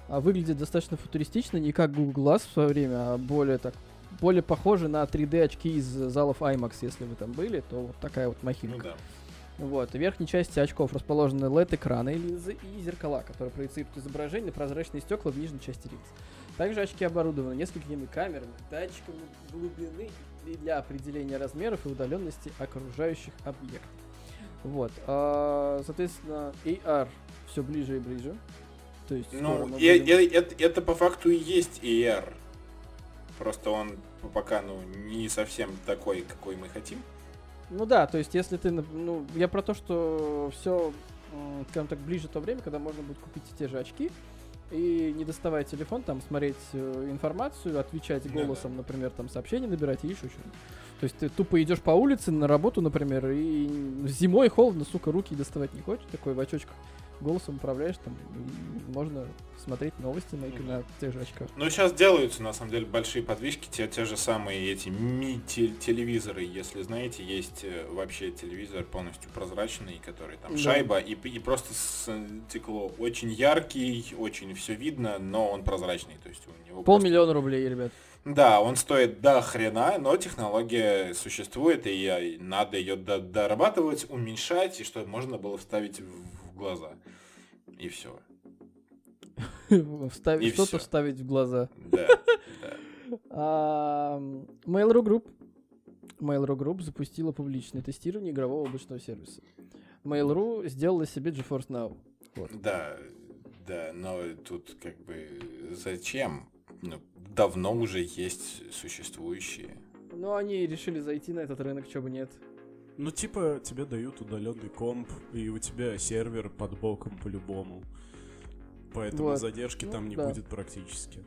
А выглядит достаточно футуристично, не как Google Glass в свое время, а более так более похоже на 3D очки из залов IMAX, если вы там были, то вот такая вот Ну махинка. да. Вот. В верхней части очков расположены LED-экраны линзы и зеркала, которые проецируют изображение на прозрачные стекла в нижней части линз. Также очки оборудованы несколькими камерами, датчиками глубины для определения размеров и удаленности окружающих объектов. Вот. а, соответственно, AR все ближе и ближе. То есть Ну, и- будем- это, это по факту и есть AR. Просто он пока, ну, не совсем такой, какой мы хотим. Ну да, то есть если ты, ну, я про то, что все, скажем так, ближе то время, когда можно будет купить те же очки и не доставая телефон, там, смотреть э, информацию, отвечать Да-да. голосом, например, там, сообщения набирать и еще что-нибудь. То есть ты тупо идешь по улице на работу, например, и зимой холодно, сука, руки доставать не хочешь, такой в очочках голосом управляешь, там, можно смотреть новости на, на тех же очках. Ну, сейчас делаются, на самом деле, большие подвижки, те, те же самые эти ми-телевизоры, если знаете, есть э, вообще телевизор полностью прозрачный, который там Да. шайба и, и просто стекло. Очень яркий, очень все видно, но он прозрачный, то есть у него просто- Полмиллиона рублей, ребят. Да, он стоит до хрена, но технология существует, и э, надо ее дорабатывать, уменьшать, и чтобы можно было вставить в глаза. И все. Вставить, что-то вставить в глаза. Да. да. Mail.ru Group. Mail.ru Group запустила публичное тестирование игрового облачного сервиса. Mail.ru сделала себе GeForce Now. Вот. Да, да, но тут как бы зачем? Ну, давно уже есть существующие. Но они решили зайти на этот рынок, чего бы нет. Ну, типа, тебе дают удаленный комп, и у тебя сервер под боком по-любому. Поэтому Вот. задержки Ну, там не да. будет практически.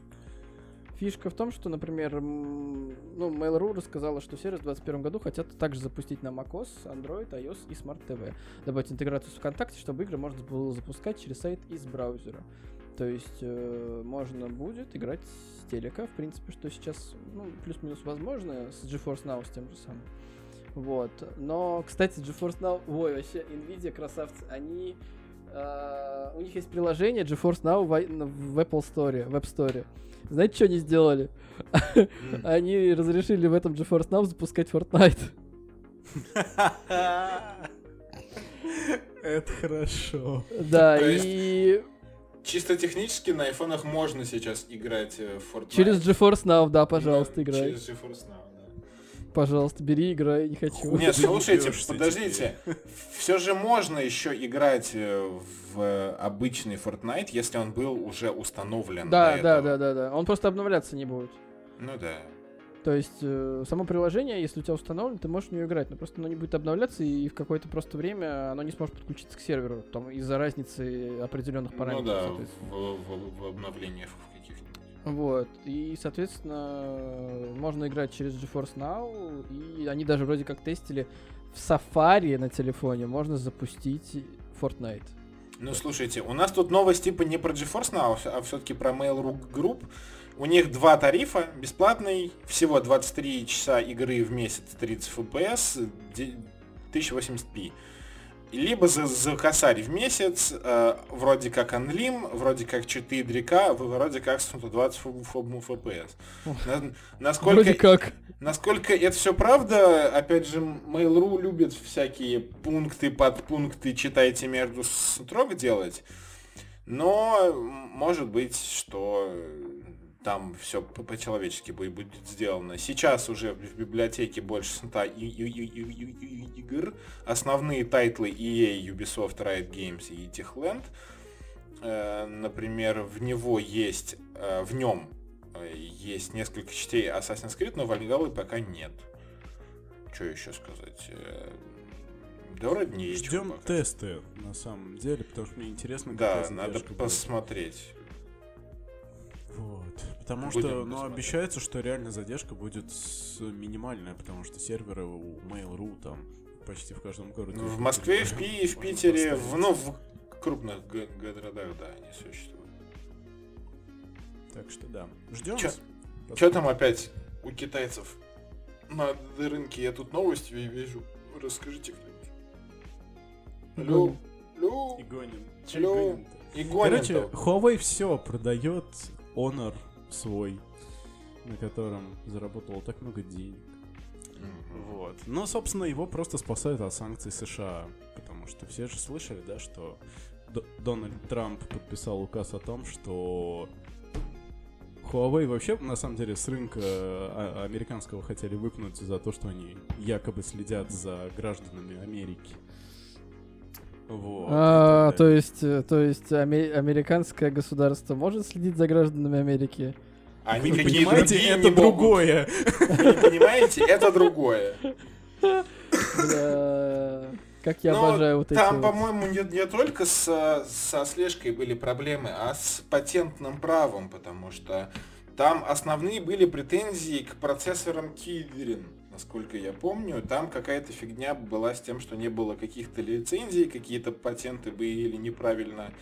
Фишка в том, что, например, ну, Mail.ru рассказала, что сервис в 2021 году хотят также запустить на macOS, Android, iOS и Smart TV. Добавить интеграцию с ВКонтакте, чтобы игры можно было запускать через сайт из браузера. То есть э, можно будет играть с телека, в принципе, что сейчас ну, плюс-минус возможно, с GeForce Now с тем же самым. Вот. Но, кстати, GeForce Now, ой, вообще, Nvidia красавцы, они... э, у них есть приложение GeForce Now в, в Apple Store, в App Store. Знаете, что они сделали? Они разрешили в этом GeForce Now запускать Fortnite. Это хорошо. Да, и Чисто технически на айфонах можно сейчас играть э, в Fortnite. через GeForce Now, да, пожалуйста, играй. Через GeForce Now. Пожалуйста, бери, играй, не хочу. Нет, слушайте, подождите. Все же можно еще играть э, в э, обычный Fortnite, если он был уже установлен. Да, да, да, да, да. Он просто обновляться не будет. Ну да. То есть э, само приложение, если у тебя установлено, ты можешь в нее играть, но просто оно не будет обновляться, и в какое-то просто время оно не сможет подключиться к серверу, там, из-за разницы определенных Ну параметров. да, соответственно. в, в- в обновлениях. Вот. И, соответственно, можно играть через GeForce Now. И они даже вроде как тестили в Safari на телефоне можно запустить Fortnite. Ну слушайте, у нас тут новость типа не про GeForce Now, а все-таки про Mail.ru Group. У них два тарифа, бесплатный, всего 23 часа игры в месяц, 30 FPS, де- 1080p. Либо за, за косарь в месяц, э, вроде как Unlim, вроде как 4К, вроде как 120 ф- ф- FPS. На- насколько, Вроде как. Насколько это все правда, опять же, Mail.ru любит всякие пункты, подпункты, читайте между строк делать. Но может быть, что там все по-человечески будет, будет сделано. Сейчас уже в библиотеке больше 100 и- и- и- и- и- и- игр. Основные title ы EA, Ubisoft, Riot Games и Techland. Э, Например, в него есть, э, в нем э, есть несколько частей Assassin's Creed, но Valhalla пока нет. Что еще сказать? Да вроде не есть. Ждем тесты, на самом деле, потому что мне интересно, Да, надо посмотреть. Вот. Потому Будем что, ну, посмотреть. обещается, что реально задержка будет с- минимальная, потому что серверы у Mail.ru там почти в каждом городе. Ну, В Москве, в, Пи- в Питере, в, ну, в крупных городах, да, они существуют. Так что да. Ждем. Что там опять у китайцев на рынке? Я тут новости ви- вижу. Расскажите кто-нибудь. Алло, алло, Игонин. Чё Алло. Игонин-то? Игонин Короче, Huawei все продает Honor свой, на котором заработал так много денег. Вот. Но, собственно, его просто спасают от санкций США. Потому что все же слышали, да, что Д- Дональд Трамп подписал указ о том, что Huawei вообще, на самом деле, с рынка а, американского хотели выпнуть за то, что они якобы следят за гражданами Америки. Вот. А, то есть, э, то есть аме- американское государство может следить за гражданами Америки, А Вы не никакие понимаете, другие это не могут. другое. Вы не понимаете, это другое. Бля, Как я обожаю вот эти Там, по-моему, не, не только с, со слежкой были проблемы, а с патентным правом, потому что там основные были претензии к процессорам Kirin. Насколько я помню, там какая-то фигня была с тем, что не было каких-то лицензий, какие-то патенты были неправильно,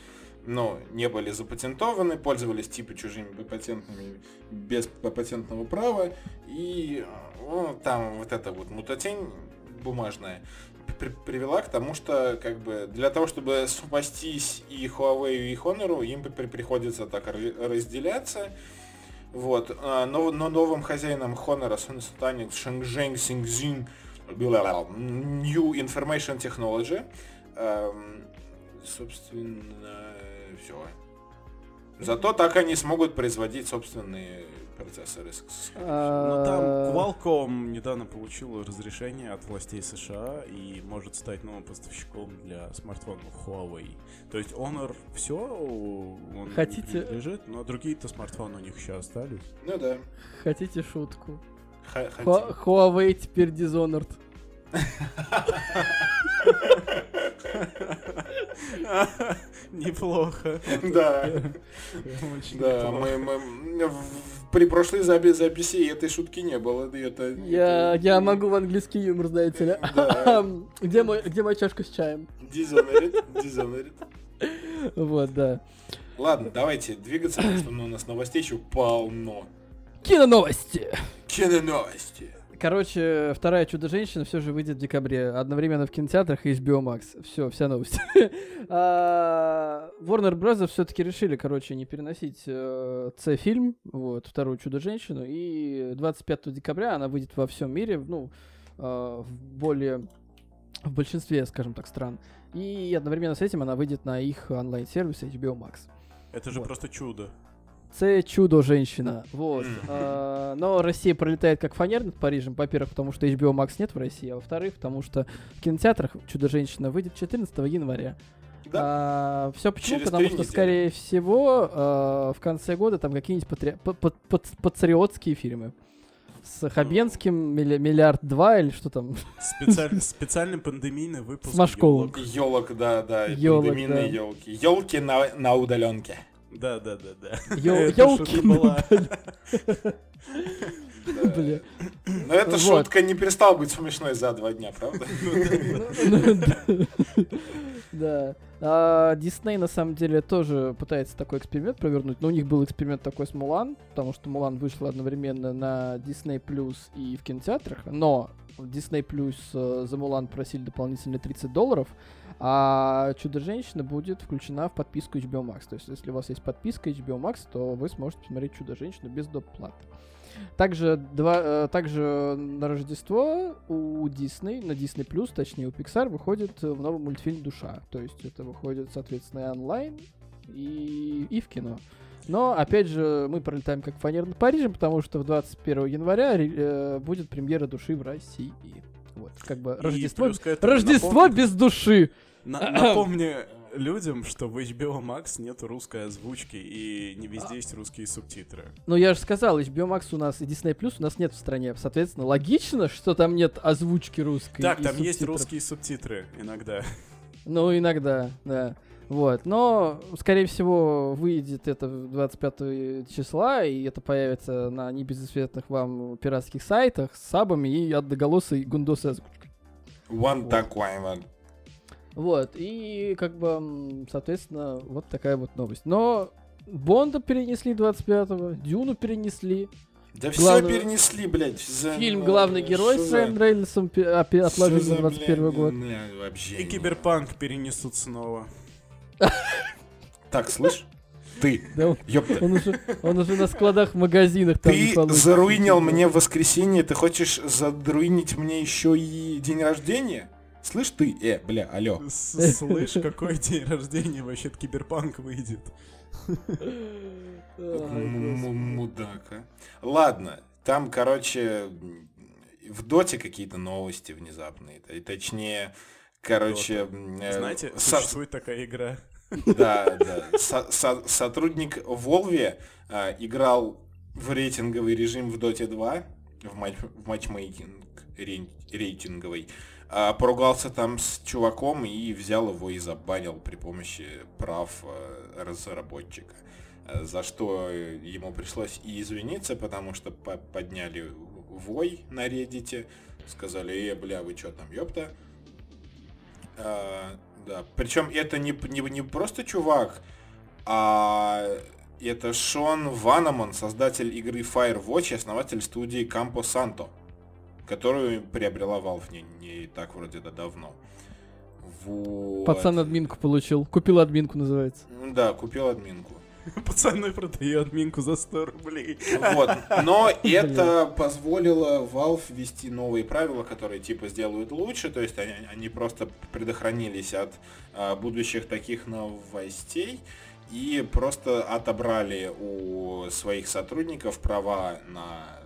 но не были запатентованы, пользовались типа чужими патентными без патентного права, и ну, там вот эта вот мутатень бумажная при- привела к тому, что как бы для того, чтобы спастись и Huawei, и Honor, им при- приходится так ра- разделяться. Вот. А, Но, но новым хозяином Honor станет Shenzhen Xingzin New Information Technology. Эм, Собственно, все. Зато так они смогут производить собственные процессоры. с- с- Ну там А, Qualcomm недавно получил разрешение от властей США и может стать новым поставщиком для смартфонов Huawei. То есть Honor все, он Хотите- лежит, но другие-то смартфоны у них еще остались. Ну да. Хотите шутку? Хотим. Huawei теперь Dishonored. Неплохо. Да. Очень Да, мы, мы- при прошлой запи- записи этой шутки не было. Это, Я, это- я могу в английский юмор, знаете ли. Да. Где, мой, где моя чашка с чаем? Dishonored, Dishonored. Вот, да. Ладно, давайте двигаться, потому что у нас новостей еще полно. Киноновости! Киноновости. Короче, вторая Чудо-женщина все же выйдет в декабре. Одновременно в кинотеатрах и HBO Max. Все, вся новость. А, Warner Bros. все-таки решили, короче, не переносить э, C-фильм, вот, вторую Чудо-женщину. И 25 декабря она выйдет во всем мире, ну, э, в более... в большинстве, скажем так, стран. И одновременно с этим она выйдет на их онлайн-сервис HBO Max. Это же Вот. просто чудо. Це чудо-женщина. Вот. Мгм. А, но Россия пролетает как фанер над Парижем. Во-первых, потому что HBO Max нет в России. А во-вторых, потому что в кинотеатрах Чудо-женщина выйдет 14 января. Да. все почему? Через потому что, недели. скорее всего, а, в конце года там какие-нибудь патри... па- па- пат- патриотские фильмы. С Хабенским милли- миллиард два или что там. Специаль- Специальный пандемийный выпуск. С Машковым. «Ёлок». Елок, да, да. Ёлок, пандемийные да. елки. Елки на, на удаленке. Да, да, да, да. Была. Бля. Но эта шутка не перестала быть смешной за два дня, правда? Ну, да. Да. А Дисней на самом деле тоже пытается такой эксперимент провернуть. Но у них был эксперимент такой с Мулан, потому что Мулан вышла одновременно на Disney Plus и в кинотеатрах. Но Disney Plus э, за Мулан просили дополнительные 30 долларов, а Чудо-женщина будет включена в подписку HBO Max. То есть, если у вас есть подписка HBO Max, то вы сможете посмотреть Чудо-женщину без доплаты. Также, два, э, также на Рождество у Disney, на Disney Plus, точнее у Pixar, выходит э, в новый мультфильм «Душа». То есть это выходит, соответственно, и онлайн, и, и в кино. Но, опять же, мы пролетаем как фанер над Парижем, потому что в 21 января э, будет премьера «Души» в России. Вот, как бы И Рождество, плюс этому Рождество напомни- без души. На- Напомни людям, что в HBO Max нет русской озвучки и не везде есть русские субтитры. Ну, я же сказал, HBO Max у нас и Disney Plus у нас нет в стране. Соответственно, логично, что там нет озвучки русской. Так, и там есть субтитров. русские субтитры иногда. Ну, иногда, да. Вот. Но, скорее всего, выйдет это 25 числа, и это появится на небезызвестных вам пиратских сайтах с сабами и одноголосой гундосой озвучкой. One Вот. такой вот. Вот. И, как бы, соответственно, вот такая вот новость. Но Бонда перенесли 25-го, Дюну перенесли. Да все Главное- перенесли, блядь. за- Фильм «Главный герой» Что с Райан Рейнольдсом что отложили за, на 21 блядь, год. бля, Вообще. И не- Киберпанк перенесут снова. Так, слышь, ты, Да, он, ёпта. он уже, он уже на складах в магазинах там не Ты заруинил мне в воскресенье, ты хочешь задруинить мне еще и день рождения? Слышь ты, э, бля, алло. С- Слышь, какой день рождения вообще-то Киберпанк выйдет. Ай, М- господи. м- Мудак, а. Ладно, там, короче, в доте какие-то новости внезапные. т- Точнее, короче... э, Знаете, существует такая игра. Да, да. Со- со- сотрудник Волве а, играл в рейтинговый режим в Dota 2, в, матч, в матчмейкинг рей, рейтинговый, а, поругался там с чуваком и взял его и забанил при помощи прав а, разработчика. А, за что ему пришлось и извиниться, потому что по подняли вой на реддите, сказали, э, бля, вы чё там, ёпта. А, да, причем это не, не, не просто чувак, а это Шон Ванамон, создатель игры Firewatch и основатель студии Campo Santo которую приобрела Valve не, не так вроде да давно. Вот. Пацан админку получил. Купил админку, называется. Да, купил админку. Пацаны продаю админку за 100 рублей. Вот. Но это позволило Valve ввести новые правила, которые типа сделают лучше. То есть они, они просто предохранились от а, будущих таких новостей и просто отобрали у своих сотрудников права на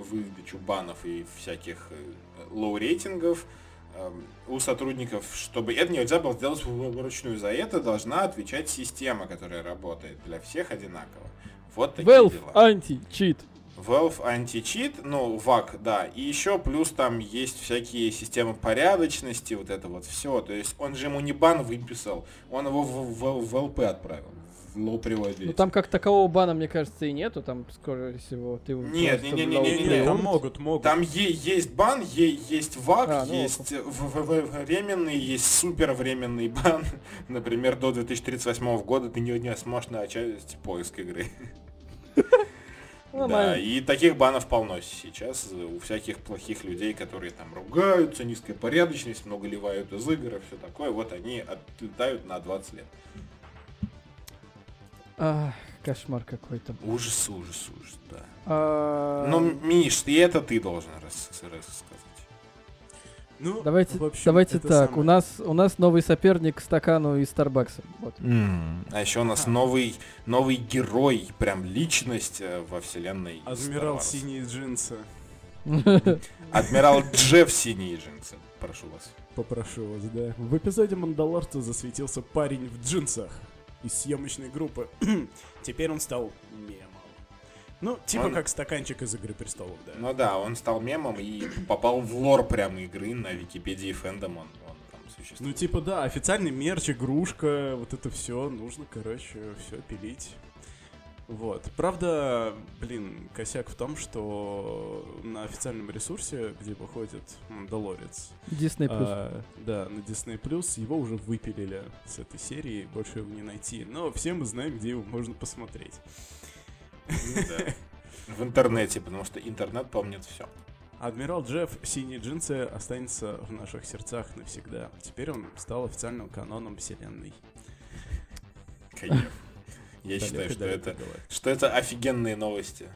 выдачу банов и всяких э, low-рейтингов эм, у сотрудников, чтобы это нельзя было сделать вручную. За это должна отвечать система, которая работает для всех одинаково. Вот такие Valve дела. anti-cheat. Valve anti-cheat, ну, VAC, да. И еще плюс там есть всякие системы порядочности, вот это вот все. То есть он же ему не бан выписал, он его в, в, в ЛП отправил low priority. Ну там как такового бана, мне кажется, и нету, там, скорее всего, ты Нет, не, не, не, не, не, там могут, могут. Там е- есть бан, е- есть вак, а, ну, есть временный, есть супер временный бан. Например, до 2038 года ты не, не сможешь начать поиск игры. Да, и таких банов полно сейчас у всяких плохих людей, которые там ругаются, низкая порядочность, много ливают из игр и все такое. Вот они отлетают на 20 лет. Ах, кошмар какой-то. Ужас, ужас, ужас, да. А... Ну, Миш, и это ты должен рассказать. Ну, давайте, общем, давайте так. Самое... У нас у нас новый соперник стакану и Старбакса. Вот. Mm. А еще у нас а. новый новый герой, прям личность э, во вселенной. Адмирал синие джинсы. Адмирал Джефф синие джинсы. Прошу вас. Попрошу вас, да. В эпизоде Мандалорца засветился парень в джинсах из съемочной группы. Теперь он стал мемом. Ну, типа он... как стаканчик из Игры Престолов, да. Ну да, он стал мемом и попал в лор прямо игры на Википедии фэндом он, он там существует. Ну типа да, официальный мерч, игрушка, вот это все нужно, короче, все пилить. Вот. Правда, блин, косяк в том, что на официальном ресурсе, где выходит Мандалорец... Disney+. А, да, на Disney+, его уже выпилили с этой серии, больше его не найти. Но все мы знаем, где его можно посмотреть. Ну в интернете, потому что интернет помнит все. Адмирал Джефф Синие джинсы останется в наших сердцах навсегда. Теперь он стал официальным каноном вселенной. Конечно. Я считаю, что это, что это офигенные новости.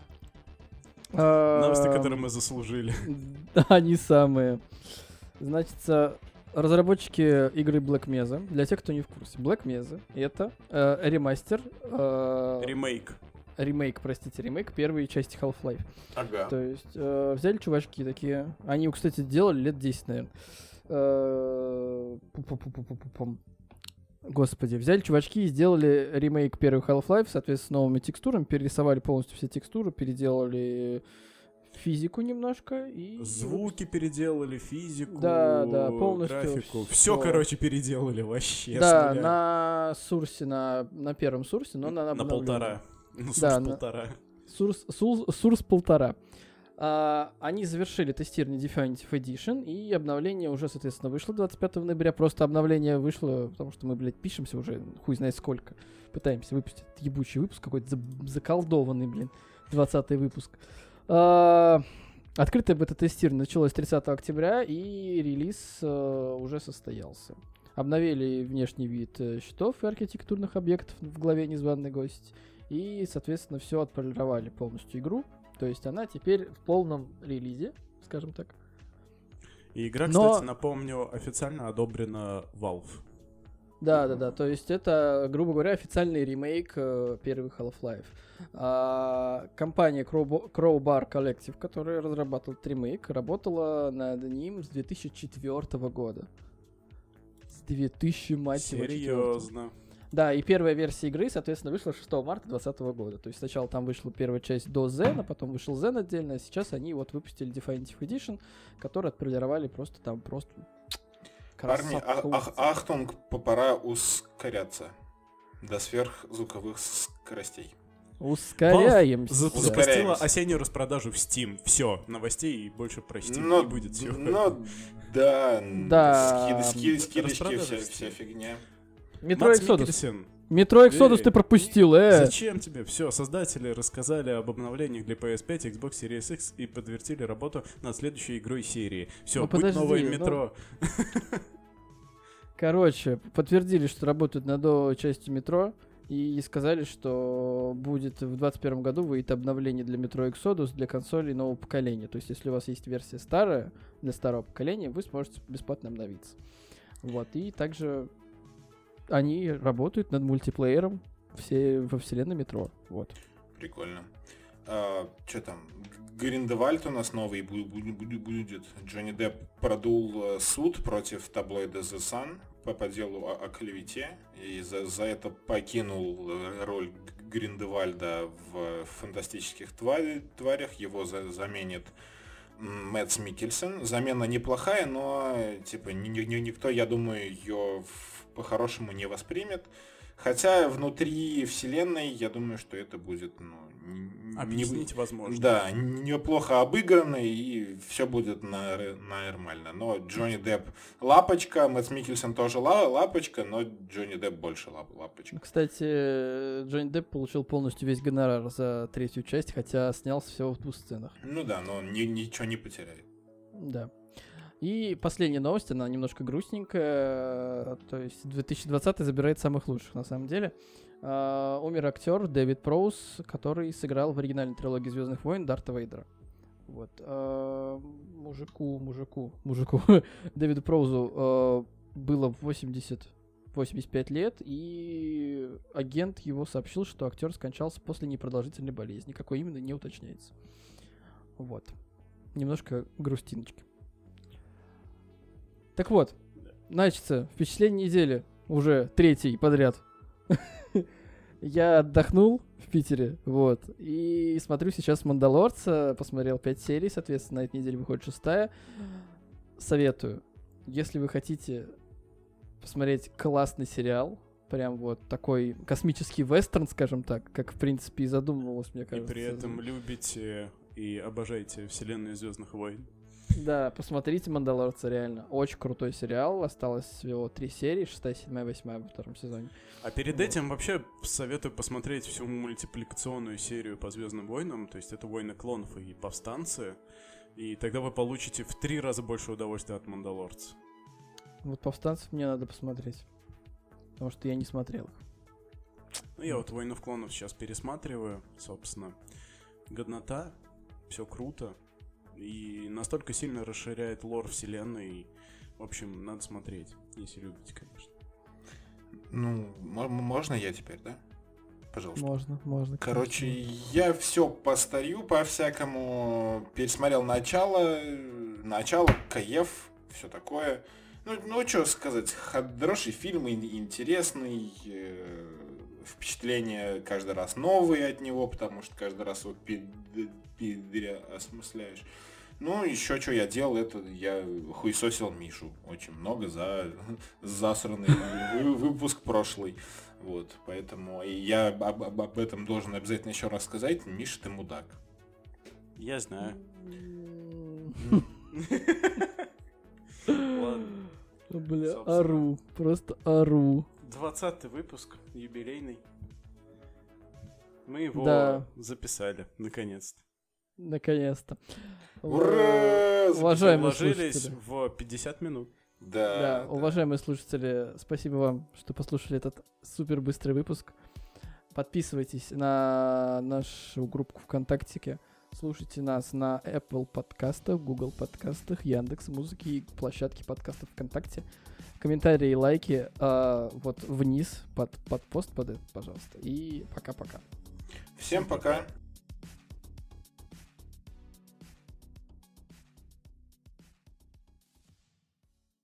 А, новости, которые мы заслужили. Да, они самые. Значит, разработчики игры Black Mesa, для тех, кто не в курсе, Black Mesa это э, ремастер. Э, ремейк. Ремейк, простите, ремейк первой части Half-Life. Ага. То есть э, взяли чувачки такие, они, кстати, делали лет 10, наверное. Э, Господи, взяли чувачки и сделали ремейк первый Half-Life, соответственно, с новыми текстурами, перерисовали полностью все текстуры, переделали физику немножко и... Звуки переделали, физику, да, да, полностью графику. Все, короче, переделали вообще. Да, на сурсе, на, на первом сурсе, но на... На, на полтора. Ну, да, полтора. Сурс, сурс, сурс полтора. Uh, они завершили тестирование Definitive Edition, и обновление уже, соответственно, вышло 25 ноября. Просто обновление вышло, потому что мы, блядь, пишемся уже хуй знает сколько. Пытаемся выпустить этот ебучий выпуск, какой-то за заколдованный, блин, 20 выпуск. Uh, открытое бета-тестирование началось 30 октября, и релиз uh, уже состоялся. Обновили внешний вид э, счетов и архитектурных объектов в главе «Незваный гость», и, соответственно, все отполировали полностью игру то есть она теперь в полном релизе, скажем так. И игра, Но... кстати, напомню, официально одобрена Valve. Да, да, да. То есть это, грубо говоря, официальный ремейк э, первый Half-Life. А, компания Crow- Crowbar Collective, которая разрабатывала ремейк, работала над ним с 2004 года. С 2000, мать Серьезно? Да, и первая версия игры, соответственно, вышла 6 марта 2020 года. То есть сначала там вышла первая часть до Zen, а потом вышел Zen отдельно, а сейчас они вот выпустили Definitive Edition, который отполировали просто там просто... Парни, а- ах- ахтунг, пора ускоряться до сверхзвуковых скоростей. Ускоряемся. Запустила Ускоряемся. осеннюю распродажу в Steam. Все, новостей больше про Steam Ну, не будет. Всё. Ну, да, Да. скид- ски- скидочки, вся, вся фигня. Метро. Микельсен, Метро Exodus Эй, ты пропустил, э! Зачем тебе? Все, создатели рассказали об обновлениях для PS5, Xbox Series X и подтвердили работу над следующей игрой серии. Все, Ну, подожди, новое ну- метро. Короче, подтвердили, что работают над новой частью метро. И сказали, что будет в 2021 году выйдет обновление для Metro Exodus для консолей нового поколения. То есть, если у вас есть версия старая для старого поколения, вы сможете бесплатно обновиться. Вот. И также они работают над мультиплеером все, во вселенной метро. Вот. Прикольно. что там? Гриндевальд у нас новый бу- бу- бу- будет. Джонни Депп продул э, суд против таблоида The Sun по, по делу о, о клевете. И за, за это покинул э, роль Гриндевальда в фантастических твари- тварях. Его за- заменит Мэтс Микельсон. Замена неплохая, но э, типа ни- ни- никто, я думаю, ее в- по-хорошему не воспримет. Хотя внутри вселенной, я думаю, что это будет, ну, не- Объяснить возможно. да, неплохо обыграно, и все будет на- нормально. Но Джонни Депп лапочка, Мэтт Микельсон тоже ла- лапочка, но Джонни Депп больше лап- лапочка. Кстати, Джонни Депп получил полностью весь гонорар за третью часть, хотя снялся всего в двух сценах. Ну да, но он ни- ничего не потеряет. Да. И последняя новость, она немножко грустненькая. То есть 2020 забирает самых лучших, на самом деле. А, умер актер Дэвид Проуз, который сыграл в оригинальной трилогии Звездных войн Дарта Вейдера. Вот. А, мужику, мужику, мужику Дэвиду Проузу а, было 80 85 лет, и агент его сообщил, что актер скончался после непродолжительной болезни. Какой именно, не уточняется. Вот. Немножко грустиночки. Так вот, значит, впечатление недели уже третий подряд. Я отдохнул в Питере, вот, и смотрю сейчас «Мандалорца», посмотрел 5 серий, соответственно, на этой неделе выходит шестая. Советую, если вы хотите посмотреть классный сериал, прям вот такой космический вестерн, скажем так, как, в принципе, и задумывалось, мне И кажется. при этом любите и обожаете вселенную Звездных войн. Да, посмотрите «Мандалорца», реально. Очень крутой сериал. Осталось всего три серии, шестая, седьмая, восьмая во втором сезоне. А перед Вот. этим вообще советую посмотреть всю мультипликационную серию по Звездным войнам. То есть это войны клонов и повстанцы. И тогда вы получите в три раза больше удовольствия от Мандалорца. Вот «Повстанцев» мне надо посмотреть. Потому что я не смотрел их. Ну, я вот «Войну клонов» сейчас пересматриваю, собственно. Годнота, все круто. И настолько сильно расширяет лор вселенной. В общем, надо смотреть, если любите, конечно. Ну, мо- можно я теперь, да? Пожалуйста. Можно, можно. Короче, конечно. я все постарю по-всякому, пересмотрел начало, начало, Каев, все такое. Ну, ну что сказать, хороший фильм, ин- интересный, э, впечатления каждый раз новые от него, потому что каждый раз его пид- переосмысляешь. Ну, еще что я делал, это я хуесосил Мишу очень много за засранный вы- выпуск прошлый. Вот, поэтому я об, об- об этом должен обязательно еще раз сказать. Миша, ты мудак. Я знаю. Бля, ору. Просто ору. 20 выпуск, юбилейный. Мы его Да. записали, наконец-то. Наконец-то. Ура! Уважаемые Вложились слушатели. в 50 минут. Да, Да, уважаемые слушатели, спасибо вам, что послушали этот супер быстрый выпуск. Подписывайтесь на нашу группу ВКонтактике. Слушайте нас на Apple подкастах, Google подкастах, Яндекс музыки и площадке подкастов ВКонтакте. Комментарии и лайки а, вот вниз под, под пост под этот, пожалуйста. И пока-пока. Всем пока.